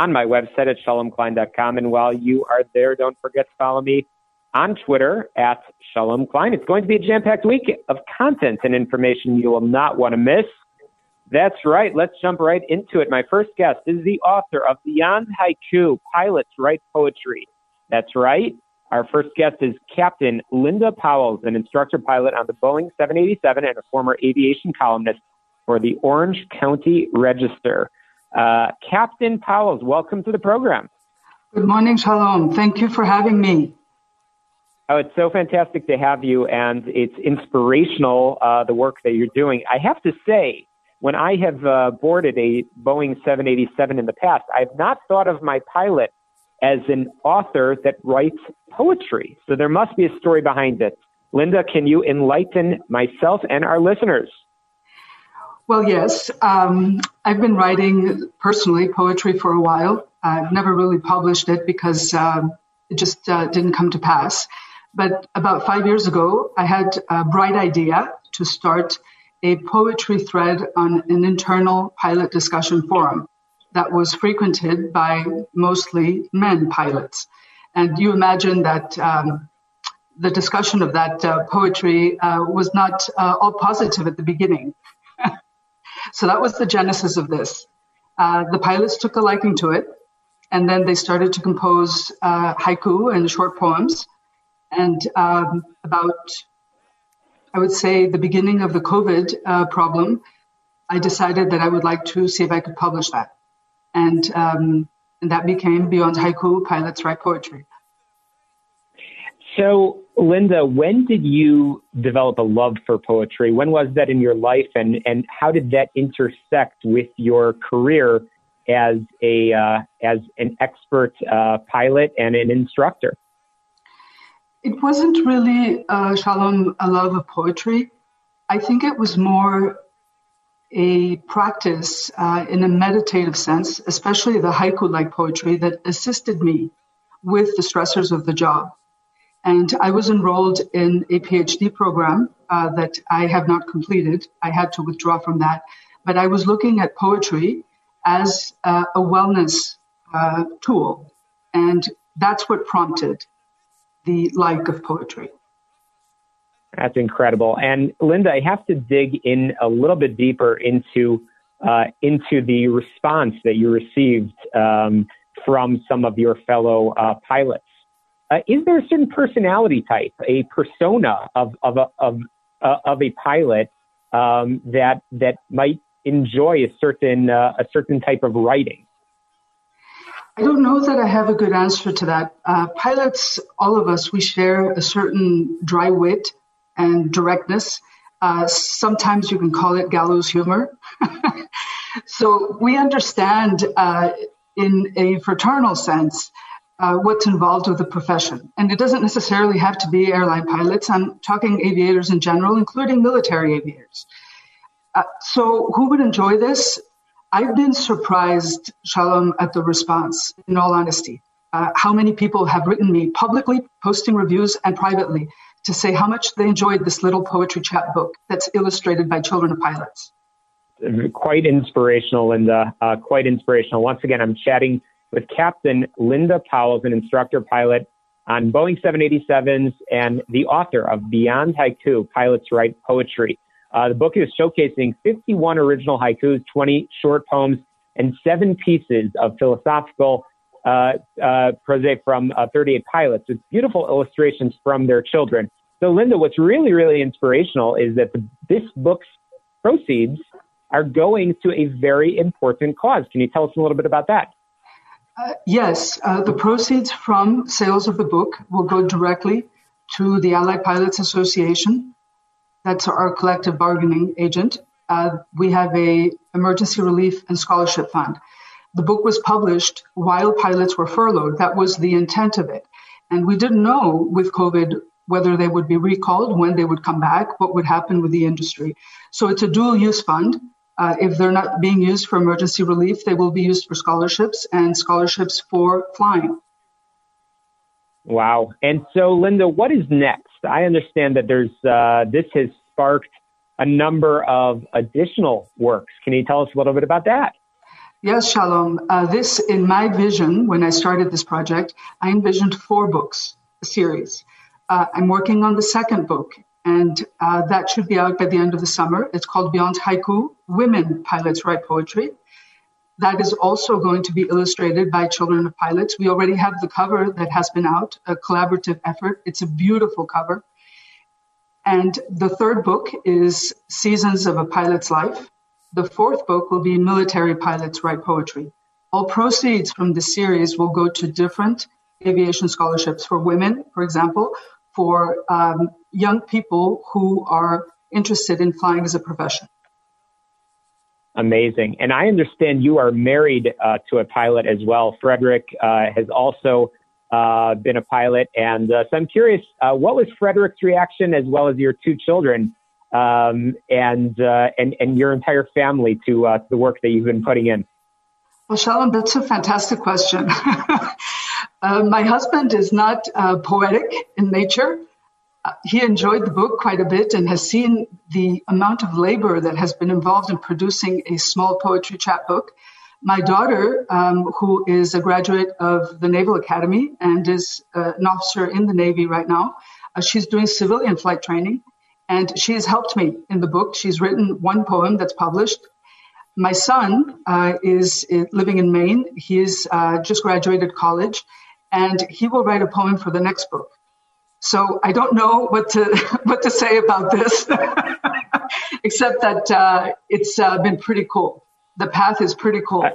on my website at shalomklein.com. And while you are there, don't forget to follow me on Twitter at Shalom Klein. It's going to be a jam packed week of content and information you will not want to miss. That's right. Let's jump right into it. My first guest is the author of Beyond Haiku Pilots Write Poetry. That's right. Our first guest is Captain Linda Pauwels, an instructor pilot on the Boeing 787 and a former aviation columnist for the Orange County Register. Uh, Captain Pauwels, welcome to the program. Good morning, Shalom. Thank you for having me. Oh, it's so fantastic to have you, and it's inspirational, uh, the work that you're doing. I have to say, when I have uh, boarded a Boeing 787 in the past, I've not thought of my pilot as an author that writes poetry. So there must be a story behind it. Linda, can you enlighten myself and our listeners? Well, yes. Um, I've been writing personally poetry for a while. I've never really published it because um, it just uh, didn't come to pass. But about five years ago, I had a bright idea to start a poetry thread on an internal pilot discussion forum that was frequented by mostly men pilots. And you imagine that um, the discussion of that uh, poetry uh, was not uh, all positive at the beginning. So that was the genesis of this. Uh, the pilots took a liking to it, and then they started to compose uh, haiku and short poems. And um, about, I would say, the beginning of the COVID uh, problem, I decided that I would like to see if I could publish that. And, um, and that became Beyond Haiku Pilots Write Poetry. So, Linda, when did you develop a love for poetry? When was that in your life, and and how did that intersect with your career as a uh, as an expert uh, pilot and an instructor? It wasn't really uh, Shalom a love of poetry. I think it was more a practice uh, in a meditative sense, especially the haiku-like poetry that assisted me with the stressors of the job. And I was enrolled in a PhD program uh, that I have not completed. I had to withdraw from that. But I was looking at poetry as uh, a wellness uh, tool. And that's what prompted the like of poetry. That's incredible. And Linda, I have to dig in a little bit deeper into uh, into the response that you received um, from some of your fellow uh, pilots. Uh, is there a certain personality type, a persona of of a, of, uh, of a pilot um, that that might enjoy a certain uh, a certain type of writing? I don't know that I have a good answer to that. Uh, pilots, all of us, we share a certain dry wit and directness. Uh, sometimes you can call it gallows humor. so we understand uh, in a fraternal sense uh, what's involved with the profession. And it doesn't necessarily have to be airline pilots. I'm talking aviators in general, including military aviators. Uh, so, who would enjoy this? I've been surprised, Shalom, at the response, in all honesty. Uh, how many people have written me publicly, posting reviews, and privately to say how much they enjoyed this little poetry chat book that's illustrated by children of pilots. Quite inspirational, Linda. Uh, quite inspirational. Once again, I'm chatting with Captain Linda Pauwels, an instructor pilot on Boeing 787s and the author of Beyond Haiku, Pilots Write Poetry. Uh, the book is showcasing 51 original haikus, 20 short poems, and seven pieces of philosophical uh, uh, prose from uh, 38 pilots with beautiful illustrations from their children. So, Linda, what's really, really inspirational is that the, this book's proceeds are going to a very important cause. Can you tell us a little bit about that? Yes, uh, the proceeds from sales of the book will go directly to the Allied Pilots Association. That's our collective bargaining agent. Uh, we have a emergency relief and scholarship fund. The book was published while pilots were furloughed. That was the intent of it. And we didn't know with COVID whether they would be recalled, when they would come back, what would happen with the industry. So it's a dual use fund. Uh, if they're not being used for emergency relief, they will be used for scholarships and scholarships for flying. Wow. And so, Linda, what is next? I understand that there's uh, this has sparked a number of additional works. Can you tell us a little bit about that? Yes, Shalom. Uh, this, in my vision, when I started this project, I envisioned four books, a series. Uh, I'm working on the second book, and uh, that should be out by the end of the summer. It's called Beyond Haiku Women Pilots Write Poetry. That is also going to be illustrated by children of pilots. We already have the cover that has been out, a collaborative effort. It's a beautiful cover. And the third book is Seasons of a Pilot's Life. The fourth book will be Military Pilots Write Poetry. All proceeds from the series will go to different aviation scholarships for women, for example, for um, young people who are interested in flying as a profession. Amazing. And I understand you are married uh, to a pilot as well. Frederick uh, has also uh, been a pilot. And uh, so I'm curious, uh, what was Frederick's reaction as well as your two children um, and, uh, and, and your entire family to, uh, the work that you've been putting in? Well, Shalom, that's a fantastic question. my husband is not poetic in nature. Uh, he enjoyed the book quite a bit and has seen the amount of labor that has been involved in producing a small poetry chapbook. My daughter, um, who is a graduate of the Naval Academy and is uh, an officer in the Navy right now, uh, she's doing civilian flight training and she has helped me in the book. She's written one poem that's published. My son uh, is, is, living in Maine. He is uh, just graduated college, and he will write a poem for the next book. So I don't know what to what to say about this, except that uh, it's uh, been pretty cool. The path is pretty cool.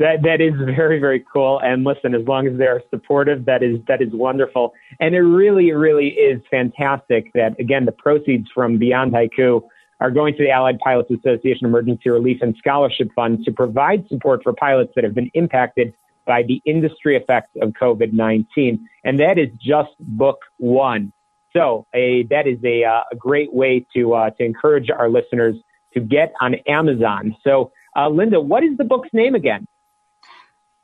That that is very very cool. And listen, as long as they're supportive, that is that is wonderful. And it really really is fantastic that again the proceeds from Beyond Haiku are going to the Allied Pilots Association Emergency Relief and Scholarship Fund to provide support for pilots that have been impacted by the industry effects of COVID 19. And that is just book one. So a, that is a, uh, a great way to, uh, to encourage our listeners to get on Amazon. So, uh, Linda, what is the book's name again?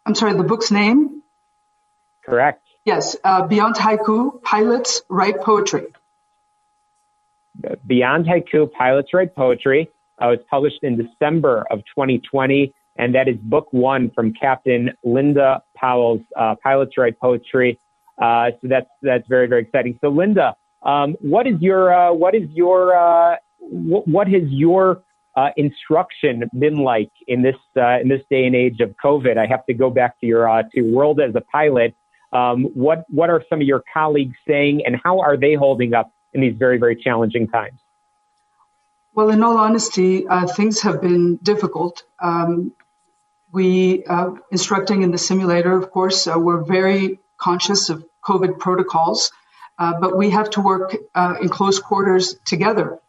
I'm sorry, the book's name? Correct. Yes, uh, Beyond Haiku, Pilots Write Poetry. Beyond Haiku, Pilots Write Poetry. Uh, was published in December of 2020, and that is book one from Captain Linda Pauwels's uh, Pilots Write Poetry. Uh, so that's that's very very exciting. So Linda, um, what is your uh, what is your uh, what has your uh, instruction been like in this uh, in this day and age of COVID? I have to go back to your to world as a pilot. Um, what what are some of your colleagues saying, and how are they holding up in these very very challenging times? Well, in all honesty, things have been difficult. Um, we uh, instructing in the simulator, of course, uh, we're very conscious of COVID protocols, but we have to work in close quarters together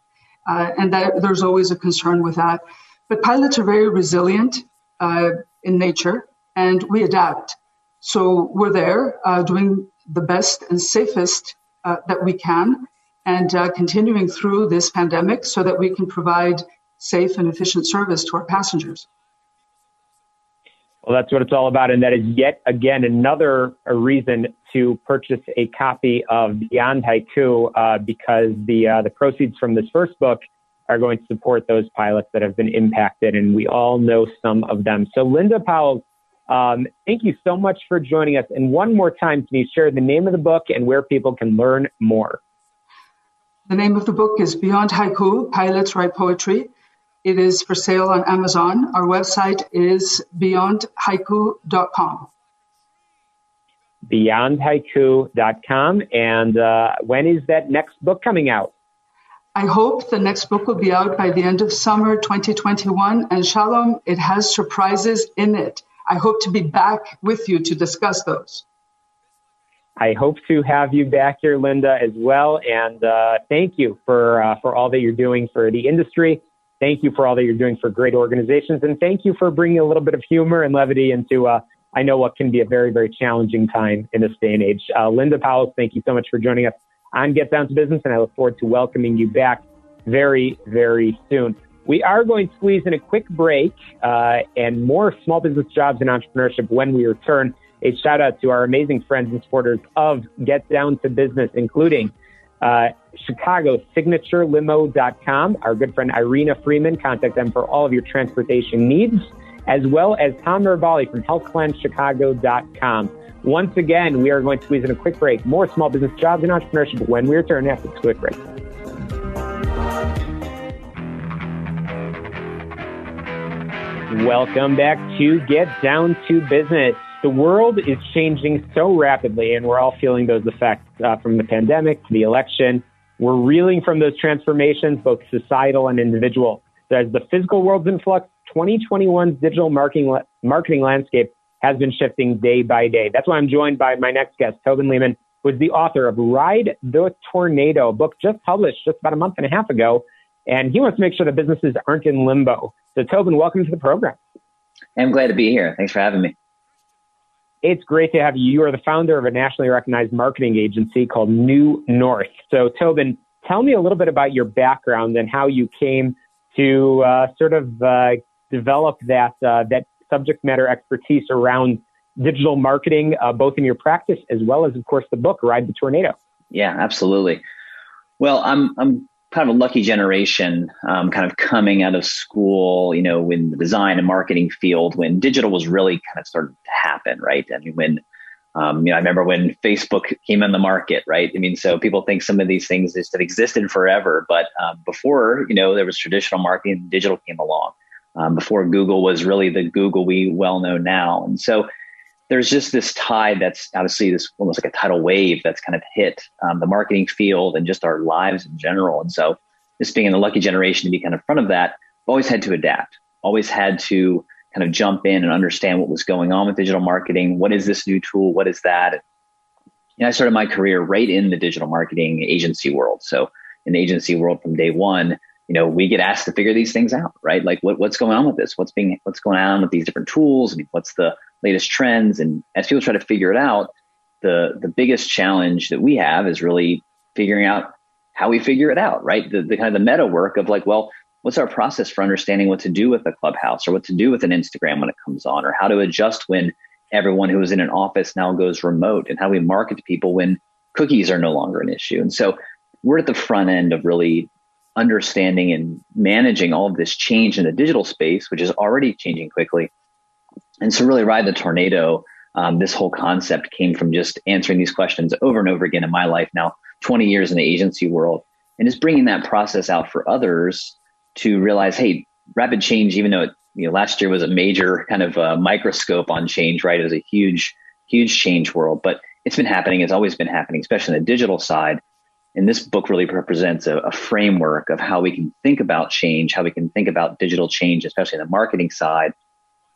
uh, and that, there's always a concern with that. But pilots are very resilient uh, in nature, and we adapt. So we're there uh, doing the best and safest uh, that we can, and uh, continuing through this pandemic so that we can provide safe and efficient service to our passengers. Well, that's what it's all about. And that is yet again another reason to purchase a copy of Beyond Haiku uh, because the, uh, the proceeds from this first book are going to support those pilots that have been impacted. And we all know some of them. So, Linda Pauwels, um, thank you so much for joining us. And one more time, can you share the name of the book and where people can learn more? The name of the book is Beyond Haiku Pilots Write Poetry. It is for sale on Amazon. Our website is beyondhaiku.com. Beyondhaiku.com. And uh, when is that next book coming out? I hope the next book will be out by the end of summer 2021. And Shalom, it has surprises in it. I hope to be back with you to discuss those. I hope to have you back here, Linda, as well. And uh, thank you for uh, for all that you're doing for the industry. Thank you for all that you're doing for great organizations, and thank you for bringing a little bit of humor and levity into uh, I know what can be a very very challenging time in this day and age. Uh, Linda Pauwels, thank you so much for joining us on Get Down to Business, and I look forward to welcoming you back very very soon. We are going to squeeze in a quick break uh, and more small business jobs and entrepreneurship when we return a shout out to our amazing friends and supporters of Get Down to Business, including uh, Chicago SignatureLimo.com, our good friend Irina Freeman. Contact them for all of your transportation needs, as well as Tom Mirabali from HealthCleanseChicago.com. Once again, we are going to squeeze in a quick break. More small business jobs and entrepreneurship when we return after this quick break. Welcome back to Get Down to Business the world is changing so rapidly, and we're all feeling those effects uh, from the pandemic to the election. We're reeling from those transformations, both societal and individual. So as the physical world's in flux, 2021's digital marketing, marketing landscape has been shifting day by day. That's why I'm joined by my next guest, Tobin Lehman, who is the author of Ride the Tornado, a book just published just about a month and a half ago. And he wants to make sure that businesses aren't in limbo. So, Tobin, welcome to the program. I'm glad to be here. Thanks for having me. It's great to have you. You are the founder of a nationally recognized marketing agency called New North. So, Tobin, tell me a little bit about your background and how you came to uh, sort of uh, develop that uh, that subject matter expertise around digital marketing, uh, both in your practice as well as, of course, the book Ride the Tornado. Yeah, absolutely. Well, I'm I'm kind of a lucky generation, um, kind of coming out of school, you know, in the design and marketing field when digital was really kind of started to happen, right? I mean, when, um, you know, I remember when Facebook came in the market, right? I mean, so people think some of these things just have existed forever, but um, before, you know, there was traditional marketing, digital came along. Um, before Google was really the Google we well know now, and so there's just this tide that's obviously this almost like a tidal wave that's kind of hit um, the marketing field and just our lives in general. And so, just being in the lucky generation to be kind of front of that, always had to adapt, always had to kind of jump in and understand what was going on with digital marketing. What is this new tool? What is that? And I started my career right in the digital marketing agency world. So, in the agency world from day one, you know, we get asked to figure these things out, right? Like what, what's going on with this? What's being, what's going on with these different tools? I mean, what's the latest trends? And as people try to figure it out, the, the biggest challenge that we have is really figuring out how we figure it out, right? The, the kind of the meta work of like, well, what's our process for understanding what to do with a clubhouse or what to do with an Instagram when it comes on or how to adjust when everyone who is in an office now goes remote and how we market to people when cookies are no longer an issue. And so we're at the front end of really understanding and managing all of this change in the digital space, which is already changing quickly. And so, really, ride the tornado. Um, this whole concept came from just answering these questions over and over again in my life now, 20 years in the agency world, and just bringing that process out for others to realize, hey, rapid change, even though it, you know, last year was a major kind of uh, microscope on change, right? It was a huge, huge change world, but it's been happening. It's always been happening, especially in the digital side. And this book really represents a, a, framework of how we can think about change, how we can think about digital change, especially in the marketing side,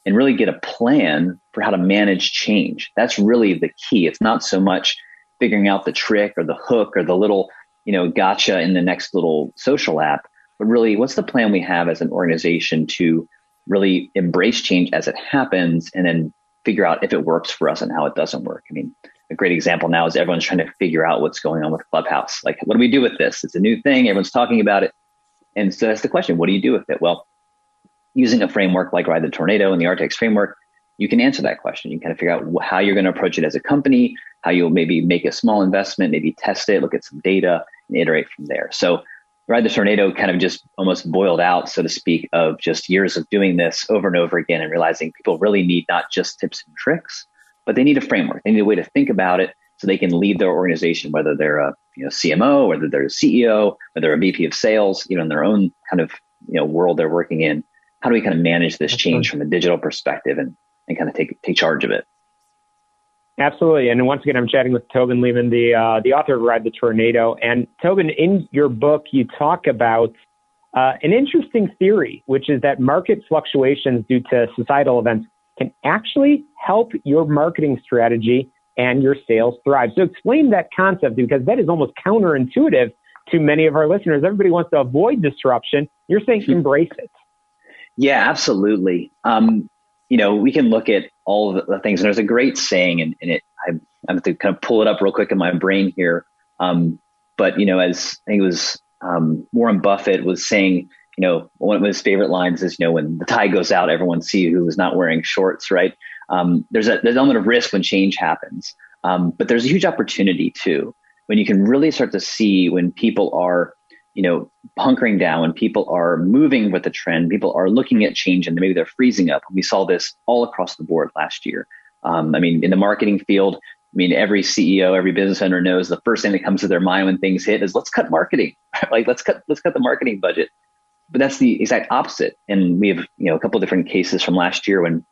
and really get a plan for how to manage change. That's really the key. It's not so much figuring out the trick or the hook or the little, you know, gotcha in the next little social app, but really what's the plan we have as an organization to really embrace change as it happens and then figure out if it works for us and how it doesn't work. I mean, a great example now is everyone's trying to figure out what's going on with Clubhouse. Like, what do we do with this? It's a new thing. Everyone's talking about it. And so that's the question. What do you do with it? Well, using a framework like Ride the Tornado and the Artex framework, you can answer that question. You can kind of figure out how you're going to approach it as a company, how you'll maybe make a small investment, maybe test it, look at some data, and iterate from there. So Ride the Tornado kind of just almost boiled out, so to speak, of just years of doing this over and over again and realizing people really need not just tips and tricks, but they need a framework. They need a way to think about it so they can lead their organization, whether they're a you know, CMO, whether they're a CEO, whether they're a VP of sales, you know, in their own kind of you know world they're working in. How do we kind of manage this change from a digital perspective and, and kind of take take charge of it? Absolutely. And once again, I'm chatting with Tobin Lehman, the, uh, the author of Ride the Tornado. And Tobin, in your book, you talk about uh, an interesting theory, which is that market fluctuations due to societal events can actually help your marketing strategy and your sales thrive. So explain that concept because that is almost counterintuitive to many of our listeners. Everybody wants to avoid disruption. You're saying hmm. embrace it. Yeah, absolutely. Um, you know, we can look at all the things, and there's a great saying, and, and it, I, I have to kind of pull it up real quick in my brain here. Um, but you know, as I think it was um, Warren Buffett was saying, you know, one of his favorite lines is, you know, when the tide goes out, everyone see who is not wearing shorts, right? Um, there's a there's an element of risk when change happens, um, but there's a huge opportunity too when you can really start to see when people are you know, hunkering down, when people are moving with the trend, people are looking at change and maybe they're freezing up. We saw this all across the board last year. Um, I mean, in the marketing field, I mean, every CEO, every business owner knows the first thing that comes to their mind when things hit is let's cut marketing, like let's cut let's cut the marketing budget. But that's the exact opposite. And we have you know a couple of different cases from last year when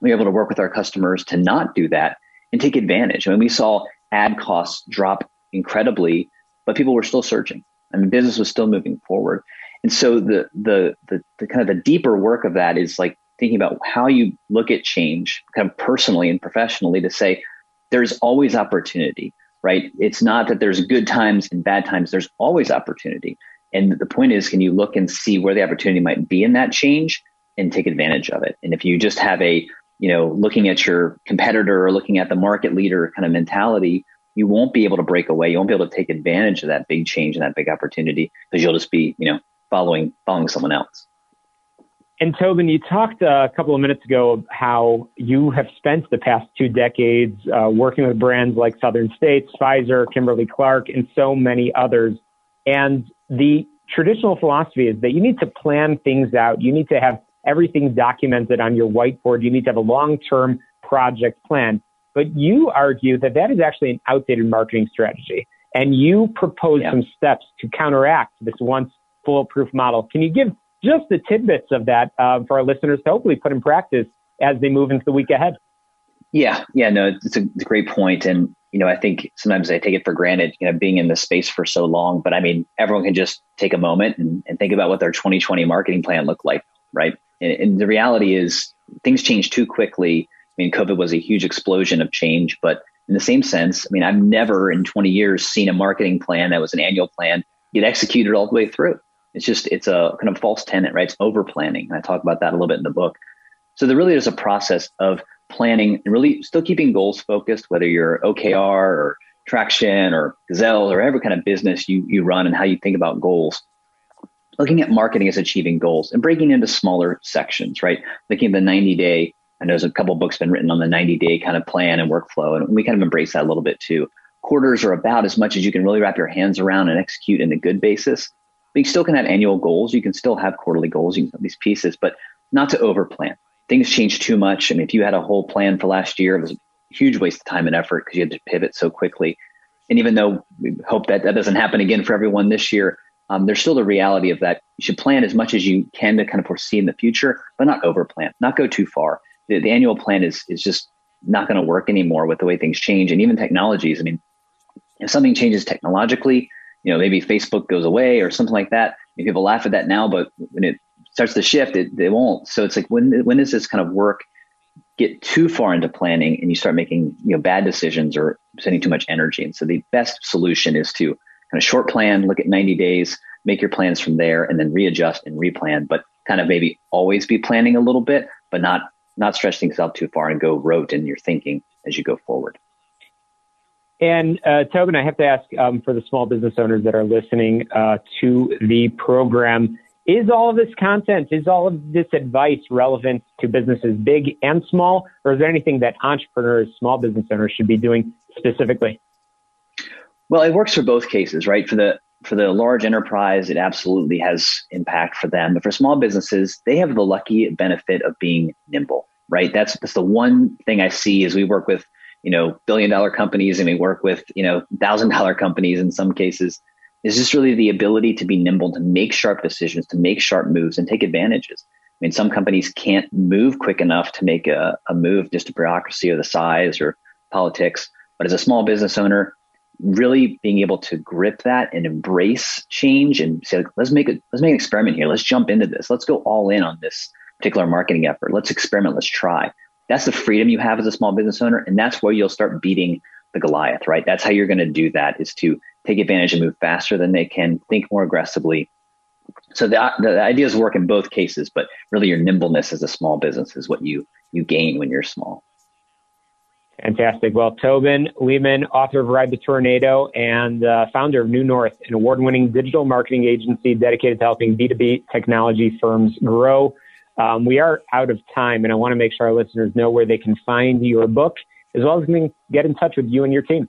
we were able to work with our customers to not do that and take advantage. I mean, we saw ad costs drop incredibly, but people were still searching. I mean, business was still moving forward. And so the, the, the, the kind of the deeper work of that is like thinking about how you look at change kind of personally and professionally to say, there's always opportunity, right? It's not that there's good times and bad times. There's always opportunity. And the point is, can you look and see where the opportunity might be in that change and take advantage of it? And if you just have a, you know, looking at your competitor or looking at the market leader kind of mentality, you won't be able to break away. You won't be able to take advantage of that big change and that big opportunity because you'll just be, you know, following following someone else. And Tobin, you talked a couple of minutes ago how you have spent the past two decades uh, working with brands like Southern States, Pfizer, Kimberly Clark, and so many others. And the traditional philosophy is that you need to plan things out. You need to have everything documented on your whiteboard. You need to have a long-term project plan. But you argue that that is actually an outdated marketing strategy. And you propose yeah. some steps to counteract this once foolproof model. Can you give just the tidbits of that uh, for our listeners to hopefully put in practice as they move into the week ahead? Yeah, yeah, no, it's a, it's a great point. And, you know, I think sometimes I take it for granted, you know, being in this space for so long. But I mean, everyone can just take a moment and, and think about what their 2020 marketing plan looked like, right? And, and the reality is things change too quickly mean, COVID was a huge explosion of change, but in the same sense, I mean, I've never in 20 years seen a marketing plan that was an annual plan get executed all the way through. It's just, it's a kind of false tenet, right? It's over planning. And I talk about that a little bit in the book. So there really is a process of planning and really still keeping goals focused, whether you're OKR or Traction or Gazelle or every kind of business you, you run and how you think about goals. Looking at marketing as achieving goals and breaking into smaller sections, right? Looking at the 90 day I know there's a couple books been written on the 90 day kind of plan and workflow, and we kind of embrace that a little bit too. Quarters are about as much as you can really wrap your hands around and execute in a good basis. But you still can have annual goals. You can still have quarterly goals. You can have these pieces, but not to overplan. Things change too much. I mean, if you had a whole plan for last year, it was a huge waste of time and effort because you had to pivot so quickly. And even though we hope that that doesn't happen again for everyone this year, um, there's still the reality of that you should plan as much as you can to kind of foresee in the future, but not overplan, not go too far the, the annual plan is is just not going to work anymore with the way things change and even technologies. I mean, if something changes technologically, you know, maybe Facebook goes away or something like that. Mean, people laugh at that now, but when it starts to shift, it, it won't. So it's like when when does this kind of work get too far into planning and you start making you know bad decisions or spending too much energy? And so the best solution is to kind of short plan, look at 90 days, make your plans from there, and then readjust and replan. But kind of maybe always be planning a little bit, but not not stretch things out too far and go rote in your thinking as you go forward. And uh, Tobin, I have to ask um, for the small business owners that are listening uh, to the program: Is all of this content, is all of this advice relevant to businesses big and small, or is there anything that entrepreneurs, small business owners, should be doing specifically? Well, it works for both cases, right? For the for the large enterprise, it absolutely has impact for them. But for small businesses, they have the lucky benefit of being nimble, right? That's that's the one thing I see as we work with, you know, billion dollar companies and we work with, you know, thousand dollar companies in some cases, is just really the ability to be nimble, to make sharp decisions, to make sharp moves and take advantages. I mean, some companies can't move quick enough to make a, a move just to bureaucracy or the size or politics. But as a small business owner, really being able to grip that and embrace change and say, let's make it, let's make an experiment here. Let's jump into this. Let's go all in on this particular marketing effort. Let's experiment. Let's try. That's the freedom you have as a small business owner. And that's where you'll start beating the Goliath, right? That's how you're going to do that is to take advantage and move faster than they can, think more aggressively. So the, the ideas work in both cases, but really your nimbleness as a small business is what you, you gain when you're small. Fantastic. Well, Tobin Lehman, author of Ride the Tornado and uh, founder of New North, an award winning digital marketing agency dedicated to helping B2B technology firms grow. Um, we are out of time, and I want to make sure our listeners know where they can find your book, as well as get in touch with you and your team.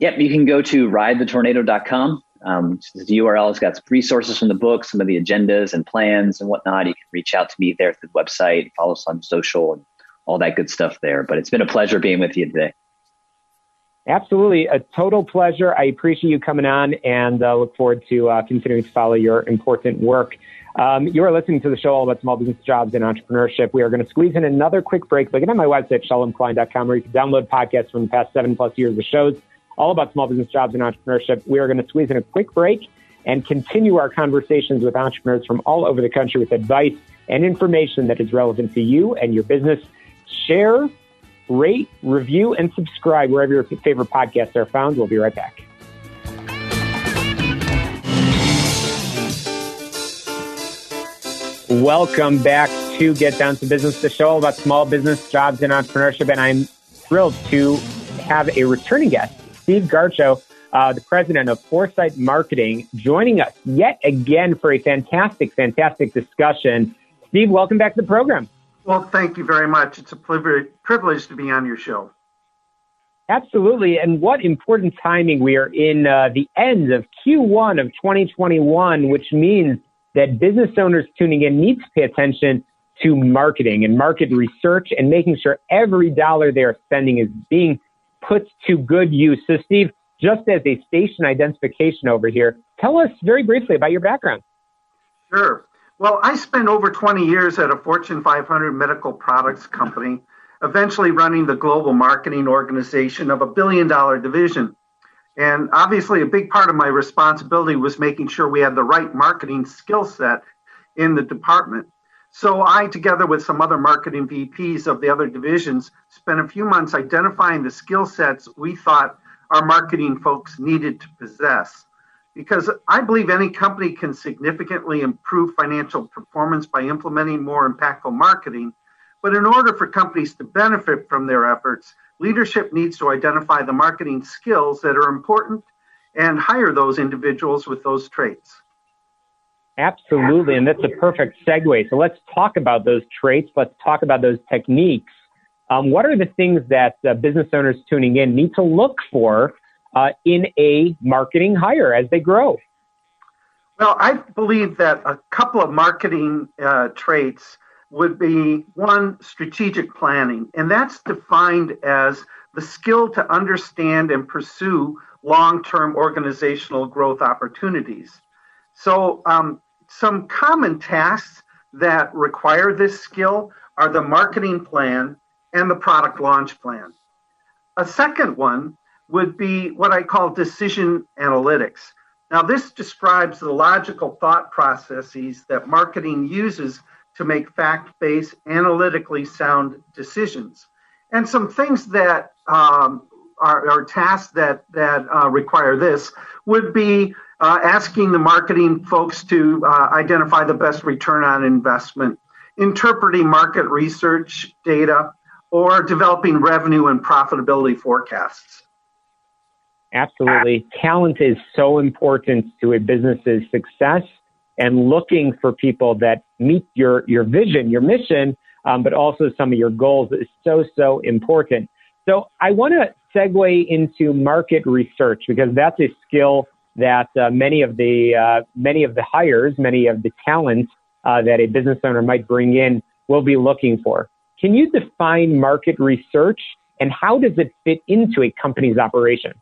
Yep, you can go to ridethetornado.com. Um, the URL has got resources from the book, some of the agendas and plans and whatnot. You can reach out to me there through the website, follow us on social, and all that good stuff there. But it's been a pleasure being with you today. Absolutely. A total pleasure. I appreciate you coming on and uh, look forward to uh, continuing to follow your important work. Um, you are listening to the show all about small business jobs and entrepreneurship. We are going to squeeze in another quick break. But get on my website, shalomklein.com, where you can download podcasts from the past seven plus years of shows all about small business jobs and entrepreneurship. We are going to squeeze in a quick break and continue our conversations with entrepreneurs from all over the country with advice and information that is relevant to you and your business share, rate, review, and subscribe wherever your favorite podcasts are found. We'll be right back. Welcome back to Get Down to Business, the show about small business, jobs, and entrepreneurship. And I'm thrilled to have a returning guest, Steve Garchow, uh, the president of Foresight Marketing, joining us yet again for a fantastic, fantastic discussion. Steve, welcome back to the program. Well, thank you very much. It's a privilege to be on your show. Absolutely. And what important timing we are in uh, the end of Q1 of 2021, which means that business owners tuning in need to pay attention to marketing and market research and making sure every dollar they are spending is being put to good use. So, Steve, just as a station identification over here, tell us very briefly about your background. Sure. Well, I spent over 20 years at a Fortune 500 medical products company, eventually running the global marketing organization of a billion dollar division. And obviously, a big part of my responsibility was making sure we had the right marketing skill set in the department. So, I, together with some other marketing VPs of the other divisions, spent a few months identifying the skill sets we thought our marketing folks needed to possess because I believe any company can significantly improve financial performance by implementing more impactful marketing. But in order for companies to benefit from their efforts, leadership needs to identify the marketing skills that are important and hire those individuals with those traits. Absolutely. And that's a perfect segue. So let's talk about those traits. Let's talk about those techniques. Um, what are the things that uh, business owners tuning in need to look for uh, in a marketing hire as they grow? Well, I believe that a couple of marketing uh, traits would be one, strategic planning, and that's defined as the skill to understand and pursue long term organizational growth opportunities. So, um, some common tasks that require this skill are the marketing plan and the product launch plan. A second one would be what I call decision analytics. Now, this describes the logical thought processes that marketing uses to make fact based, analytically sound decisions. And some things that um, are, are, tasks that, that uh, require this would be uh, asking the marketing folks to uh, identify the best return on investment, interpreting market research data, or developing revenue and profitability forecasts. Absolutely. Talent is so important to a business's success and looking for people that meet your, your vision, your mission, um, but also some of your goals is so, so important. So I want to segue into market research because that's a skill that uh, many of the uh, many of the hires, many of the talents uh, that a business owner might bring in will be looking for. Can you define market research and how does it fit into a company's operation?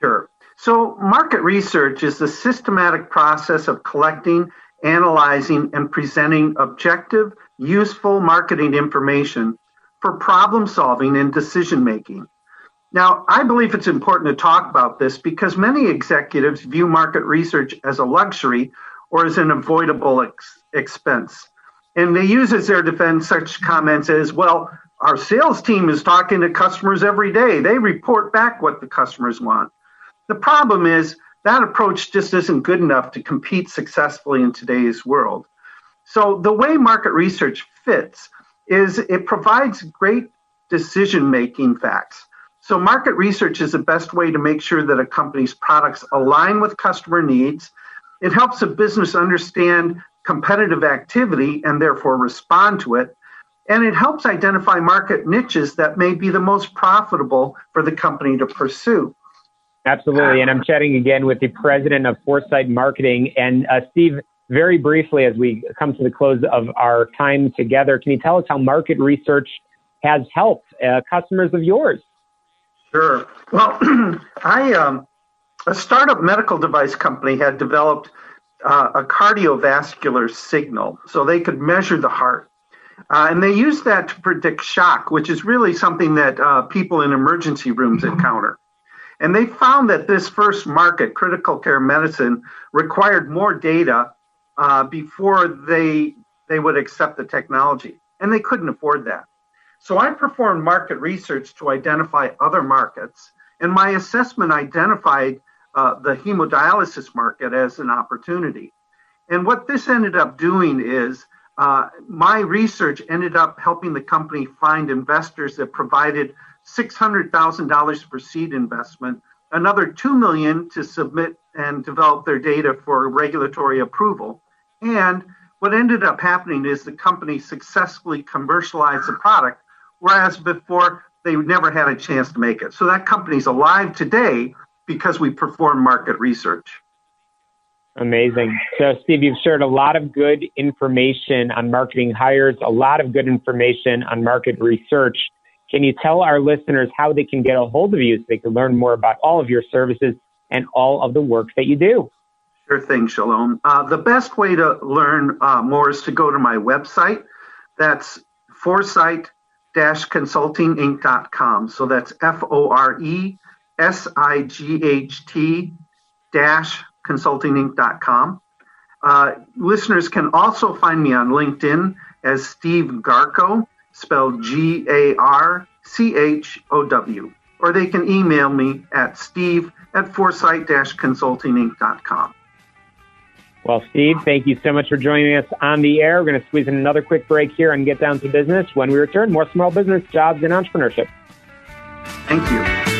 Sure. So, market research is the systematic process of collecting, analyzing, and presenting objective, useful marketing information for problem solving and decision making. Now, I believe it's important to talk about this because many executives view market research as a luxury or as an avoidable ex- expense. And they use as their defense such comments as, well, our sales team is talking to customers every day. They report back what the customers want. The problem is that approach just isn't good enough to compete successfully in today's world. So, the way market research fits is it provides great decision making facts. So, market research is the best way to make sure that a company's products align with customer needs. It helps a business understand competitive activity and therefore respond to it. And it helps identify market niches that may be the most profitable for the company to pursue. Absolutely. And I'm chatting again with the president of Foresight Marketing. And uh, Steve, very briefly, as we come to the close of our time together, can you tell us how market research has helped uh, customers of yours? Sure. Well, I um, a startup medical device company had developed uh, a cardiovascular signal, so they could measure the heart. Uh, and they use that to predict shock, which is really something that uh, people in emergency rooms encounter. And they found that this first market, critical care medicine, required more data uh, before they they would accept the technology, and they couldn't afford that. So I performed market research to identify other markets, and my assessment identified uh, the hemodialysis market as an opportunity. And what this ended up doing is uh, my research ended up helping the company find investors that provided $600,000 for seed investment, another 2 million to submit and develop their data for regulatory approval. And what ended up happening is the company successfully commercialized the product, whereas before they never had a chance to make it. So that company's alive today because we perform market research. Amazing. So, Steve, you've shared a lot of good information on marketing hires, a lot of good information on market research. Can you tell our listeners how they can get a hold of you so they can learn more about all of your services and all of the work that you do? Sure thing, Shalom. Uh, the best way to learn uh, more is to go to my website. That's foresight consultinginc.com. So that's F O R E S I G H T consultinginc.com. Uh, listeners can also find me on LinkedIn as Steve Garchow, spelled G A R C H O W, or they can email me at steve at foresight consultinginc.com. Well, Steve, thank you so much for joining us on the air. We're going to squeeze in another quick break here and get down to business. When we return, more small business, jobs, and entrepreneurship. Thank you.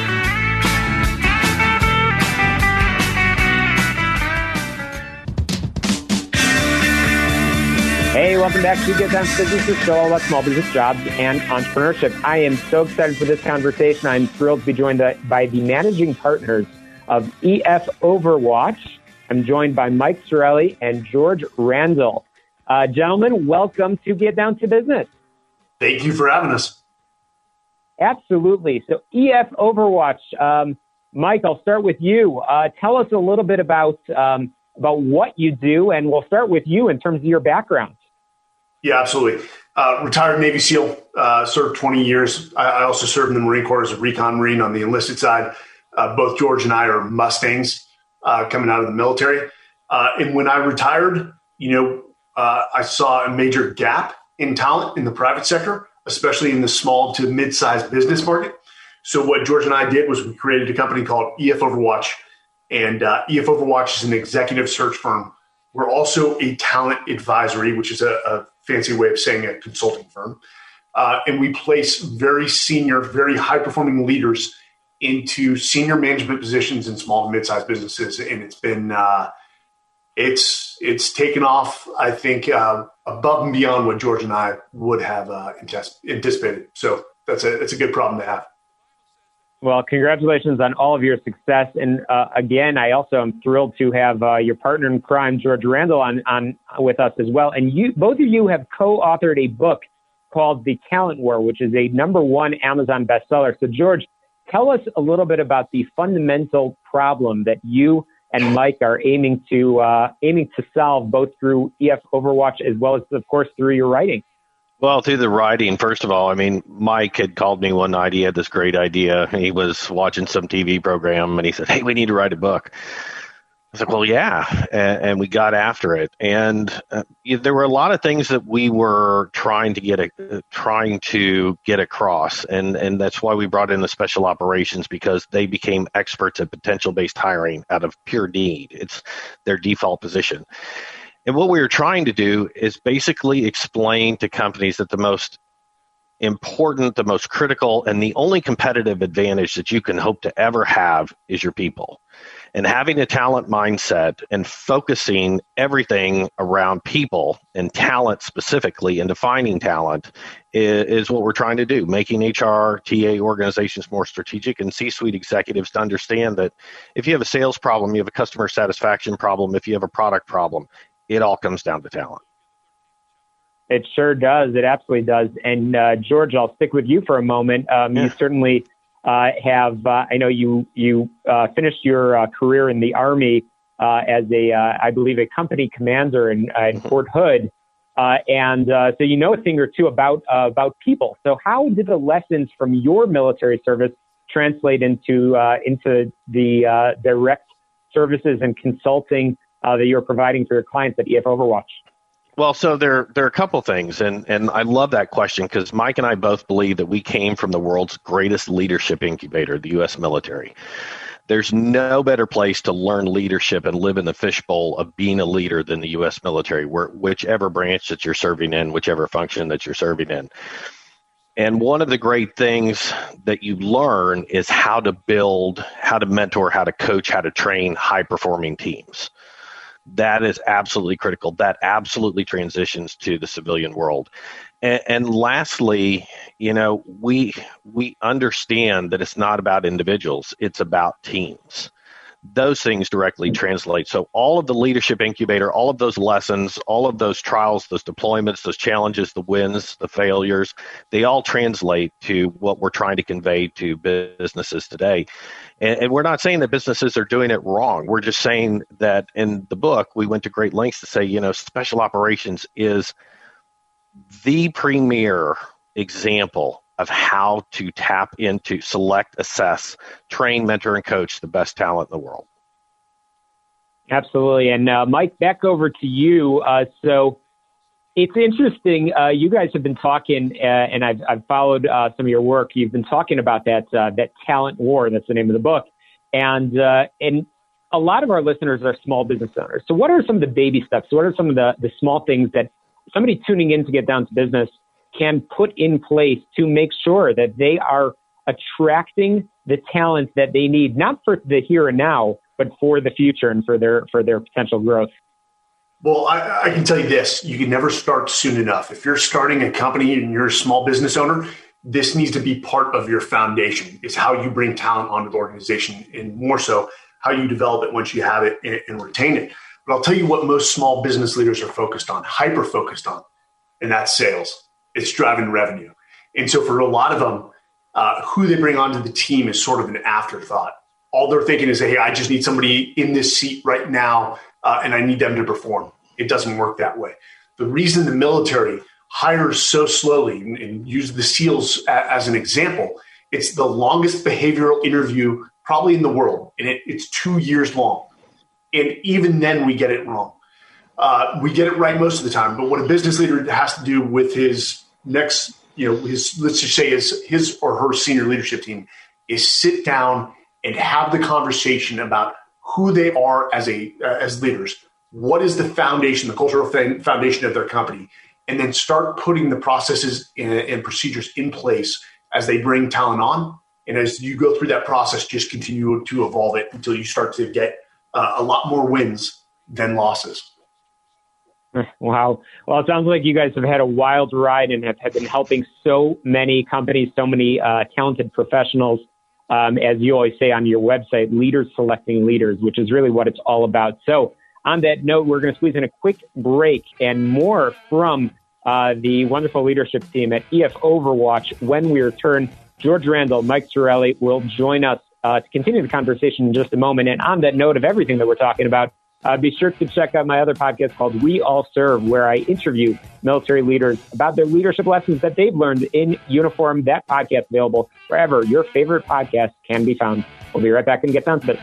Welcome back to Get Down to Business, the show all about small business jobs and entrepreneurship. I am so excited for this conversation. I'm thrilled to be joined by the managing partners of EF Overwatch. I'm joined by Mike Sarraille and George Randle. Uh, gentlemen, welcome to Get Down to Business. Thank you for having us. Absolutely. So, EF Overwatch, um, Mike, I'll start with you. Uh, tell us a little bit about um, about what you do, and we'll start with you in terms of your background. Yeah, absolutely. Uh, retired Navy SEAL, uh, served 20 years. I, I, also served in the Marine Corps as a recon Marine on the enlisted side. Uh, both George and I are Mustangs uh, coming out of the military. Uh, and when I retired, you know, uh, I saw a major gap in talent in the private sector, especially in the small to mid-sized business market. So what George and I did was we created a company called EF Overwatch, and EF Overwatch is an executive search firm. We're also a talent advisory, which is a, a fancy way of saying a consulting firm. Uh, and we place very senior, very high performing leaders into senior management positions in small and mid sized businesses. And it's been, uh, it's, it's taken off, I think, uh, above and beyond what George and I would have uh, anticipated. So that's a, that's a good problem to have. Well, congratulations on all of your success. And uh, again, I also am thrilled to have uh, your partner in crime, George Randle, on, on with us as well. And you, both of you have co-authored a book called The Talent War, which is a number one Amazon bestseller. So, George, tell us a little bit about the fundamental problem that you and Mike are aiming to uh, aiming to solve, both through EF Overwatch as well as, of course, through your writing. Well, through the writing, first of all, I mean, Mike had called me one night. He had this great idea. He was watching some TV program and he said, Hey, we need to write a book. I was like, well, yeah. And, and we got after it. And uh, there were a lot of things that we were trying to get, a, uh, trying to get across. And, and that's why we brought in the special operations because they became experts at potential based hiring out of pure need. It's their default position. And what we were trying to do is basically explain to companies that the most important, the most critical, and the only competitive advantage that you can hope to ever have is your people. And having a talent mindset and focusing everything around people and talent specifically and defining talent is, is, what we're trying to do, making HR, TA organizations more strategic and C suite executives to understand that if you have a sales problem, you have a customer satisfaction problem, if you have a product problem, it all comes down to talent. It sure does. It absolutely does. And uh, George, I'll stick with you for a moment. Um, yeah. You certainly uh, have. Uh, I know you you uh, finished your uh, career in the Army uh, as a, I believe, a company commander in, in mm-hmm. Fort Hood, and so you know a thing or two about about people. So how did the lessons from your military service translate into into the direct services and consulting uh, that you're providing for your clients at EF Overwatch? Well, so there there are a couple things, and and I love that question because Mike and I both believe that we came from the world's greatest leadership incubator, the U.S. military. There's no better place to learn leadership and live in the fishbowl of being a leader than the U.S. military, where, whichever branch that you're serving in, whichever function that you're serving in. And one of the great things that you learn is how to build, how to mentor, how to coach, how to train high performing teams that is absolutely critical. That absolutely transitions to the civilian world. And, and, lastly, you know, we we understand that it's not about individuals; it's about teams. Those things directly mm-hmm. translate. So all of the leadership incubator, all of those lessons, all of those trials, those deployments, those challenges, the wins, the failures, they all translate to what we're trying to convey to businesses today. And, and, we're not saying that businesses are doing it wrong. We're just saying that in the book, we went to great lengths to say, you know, special operations is the premier example of how to tap into, select, assess, train, mentor, and coach the best talent in the world. Absolutely. And uh, Mike, back over to you. Uh, so, it's interesting. Uh, you guys have been talking, uh, and I've, I've followed uh, some of your work. You've been talking about that uh, that talent war. That's the name of the book, and and a lot of our listeners are small business owners. So, what are some of the baby steps? What are some of the the small things that somebody tuning in to get down to business can put in place to make sure that they are attracting the talent that they need, not for the here and now, but for the future and for their for their potential growth? Well, I, I, can tell you this you can never start soon enough. If you're starting a company and you're a small business owner, this needs to be part of your foundation. It's how you bring talent onto the organization and more so how you develop it once you have it and, and retain it. But I'll tell you what most small business leaders are focused on, hyper focused on, and that's sales. It's driving revenue. And so for a lot of them, uh, who they bring onto the team is sort of an afterthought. All they're thinking is, hey, I just need somebody in this seat right now uh, and I need them to perform. It doesn't work that way. The reason the military hires so slowly, and, and use the SEALs a, as an example, it's the longest behavioral interview probably in the world, and it, it's two years long. And even then, we get it wrong. Uh, we get it right most of the time, but what a business leader has to do with his next, you know, his let's just say his his or her senior leadership team is sit down and have the conversation about who they are as a uh, as leaders. What is the foundation, the cultural foundation of their company, and then start putting the processes and, procedures in place as they bring talent on. And as you go through that process, just continue to evolve it until you start to get uh, a lot more wins than losses. Wow. Well, it sounds like you guys have had a wild ride and have, have been helping so many companies, so many uh, talented professionals um, as you always say on your website, leaders selecting leaders, which is really what it's all about. So, on that note, we're going to squeeze in a quick break and more from uh, the wonderful leadership team at EF Overwatch. When we return, George Randle, Mike Sarraille will join us uh, to continue the conversation in just a moment. And on that note of everything that we're talking about, uh, be sure to check out my other podcast called We All Serve, where I interview military leaders about their leadership lessons that they've learned in uniform. That podcast available wherever your favorite podcast can be found. We'll be right back and get down to it.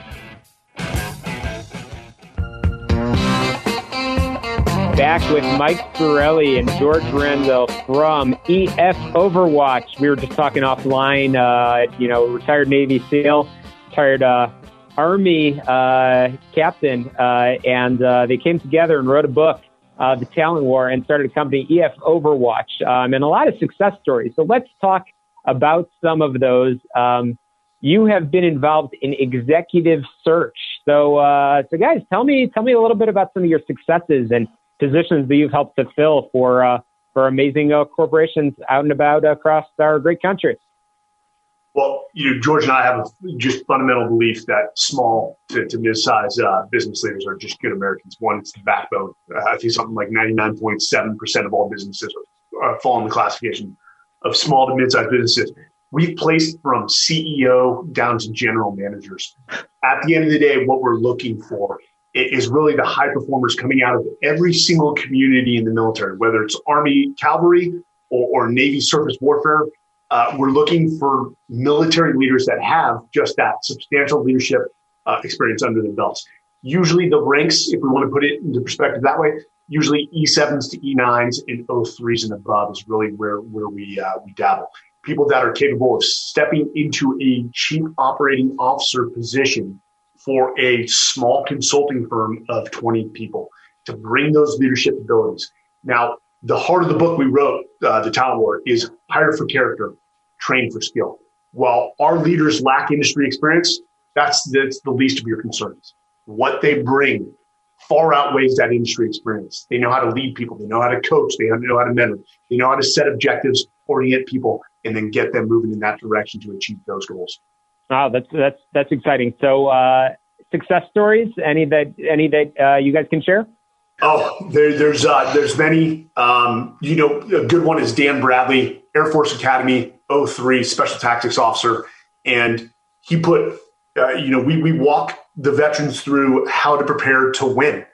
Back with Mike Sarraille and George Randle from EF Overwatch. We were just talking offline, uh, you know, retired Navy SEAL, retired uh, Army uh, captain, uh, and uh, they came together and wrote a book, uh, The Talent War, and started a company, EF Overwatch, um, and a lot of success stories. So let's talk about some of those. Um, you have been involved in executive search. So, uh, so guys, tell me, tell me a little bit about some of your successes and positions that you've helped to fill for uh, for amazing uh, corporations out and about across our great country. Well, you know, George and I have a just fundamental belief that small to, to mid-sized uh, business leaders are just good Americans. One, it's the backbone. Uh, I think something like 99.7% of all businesses are, fall in the classification of small to mid-sized businesses. We've placed from CEO down to general managers. At the end of the day, what we're looking for is really the high performers coming out of every single community in the military, whether it's Army cavalry or, or Navy surface warfare uh, we're looking for military leaders that have just that substantial leadership uh, experience under their belts. Usually the ranks, if we want to put it into perspective that way, usually E7s to E9s and O3s and above is really where, where we, uh, we dabble. People that are capable of stepping into a chief operating officer position for a small consulting firm of 20 people to bring those leadership abilities. Now, the heart of the book we wrote, uh, The Talent War, is hire for character, train for skill. While our leaders lack industry experience, that's, that's the least of your concerns. What they bring far outweighs that industry experience. They know how to lead people. They know how to coach. They know how to mentor. They know how to set objectives, orient people, and then get them moving in that direction to achieve those goals. Wow, that's that's that's exciting. So, uh, success stories? Any that any that uh, you guys can share? Oh, there, there's uh, there's many. Um, you know, a good one is Dan Bradley, Air Force Academy 03 Special Tactics Officer, and he put, uh, you know, we we walk the veterans through how to prepare to win,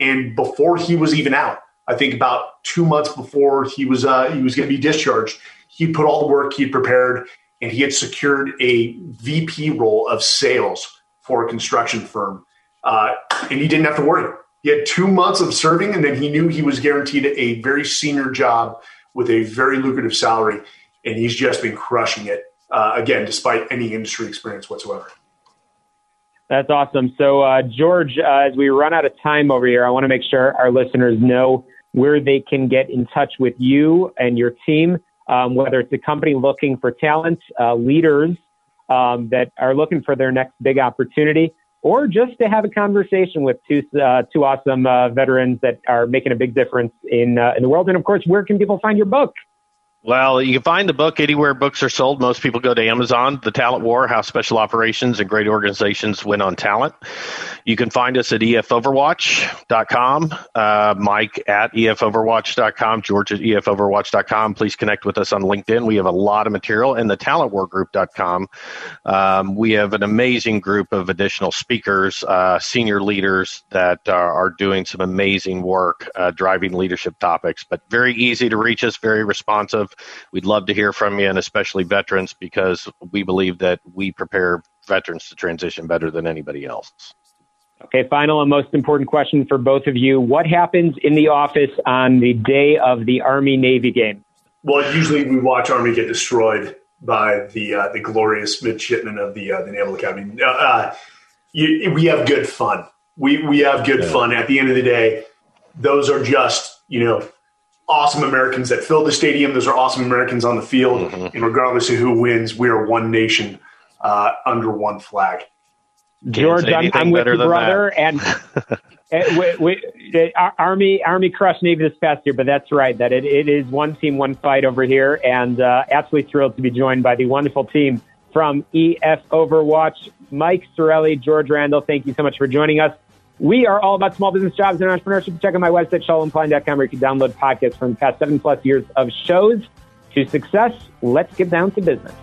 and before he was even out, I think about two months before he was uh, he was going to be discharged, he put all the work he prepared, and he had secured a VP role of sales for a construction firm, uh, and he didn't have to worry. He had two months of serving, and then he knew he was guaranteed a very senior job with a very lucrative salary and he's just been crushing it uh, again, despite any industry experience whatsoever. That's awesome. So, uh, George, uh, as we run out of time over here, I want to make sure our listeners know where they can get in touch with you and your team, um, whether it's a company looking for talent, uh, leaders um, that are looking for their next big opportunity, or just to have a conversation with two uh, two awesome uh, veterans that are making a big difference in in the world. And of course, where can people find your book? Well, you can find the book anywhere books are sold. Most people go to Amazon, The Talent War, How Special Operations and Great Organizations Win on Talent. You can find us at efoverwatch.com, uh, Mike at efoverwatch.com, George at efoverwatch.com. Please connect with us on LinkedIn. We have a lot of material and the talentwargroup.com. Um, we have an amazing group of additional speakers, uh, senior leaders that are, are, doing some amazing work uh, driving leadership topics, but very easy to reach us, very responsive. We'd love to hear from you, and especially veterans, because we believe that we prepare veterans to transition better than anybody else. Okay, final and most important question for both of you. What happens in the office on the day of the Army Navy game? Well, usually we watch Army get destroyed by the uh, the glorious midshipmen of the uh, the Naval Academy. Uh, uh you, we have good fun. We we have good yeah. fun. At the end of the day, those are just you know awesome Americans that fill the stadium. Those are awesome Americans on the field. Mm-hmm. And regardless of who wins, we are one nation uh, under one flag. George, I'm, I'm with your brother, and we, we, Army Army crushed Navy this past year, but that's right. That it, it is one team, one fight over here, and uh, absolutely thrilled to be joined by the wonderful team from EF Overwatch, Mike Sarraille, George Randle. Thank you so much for joining us. We are all about small business jobs and entrepreneurship. Check out my website, shalomklein.com, where you can download podcasts from the past seven plus years of shows to success. Let's get down to business.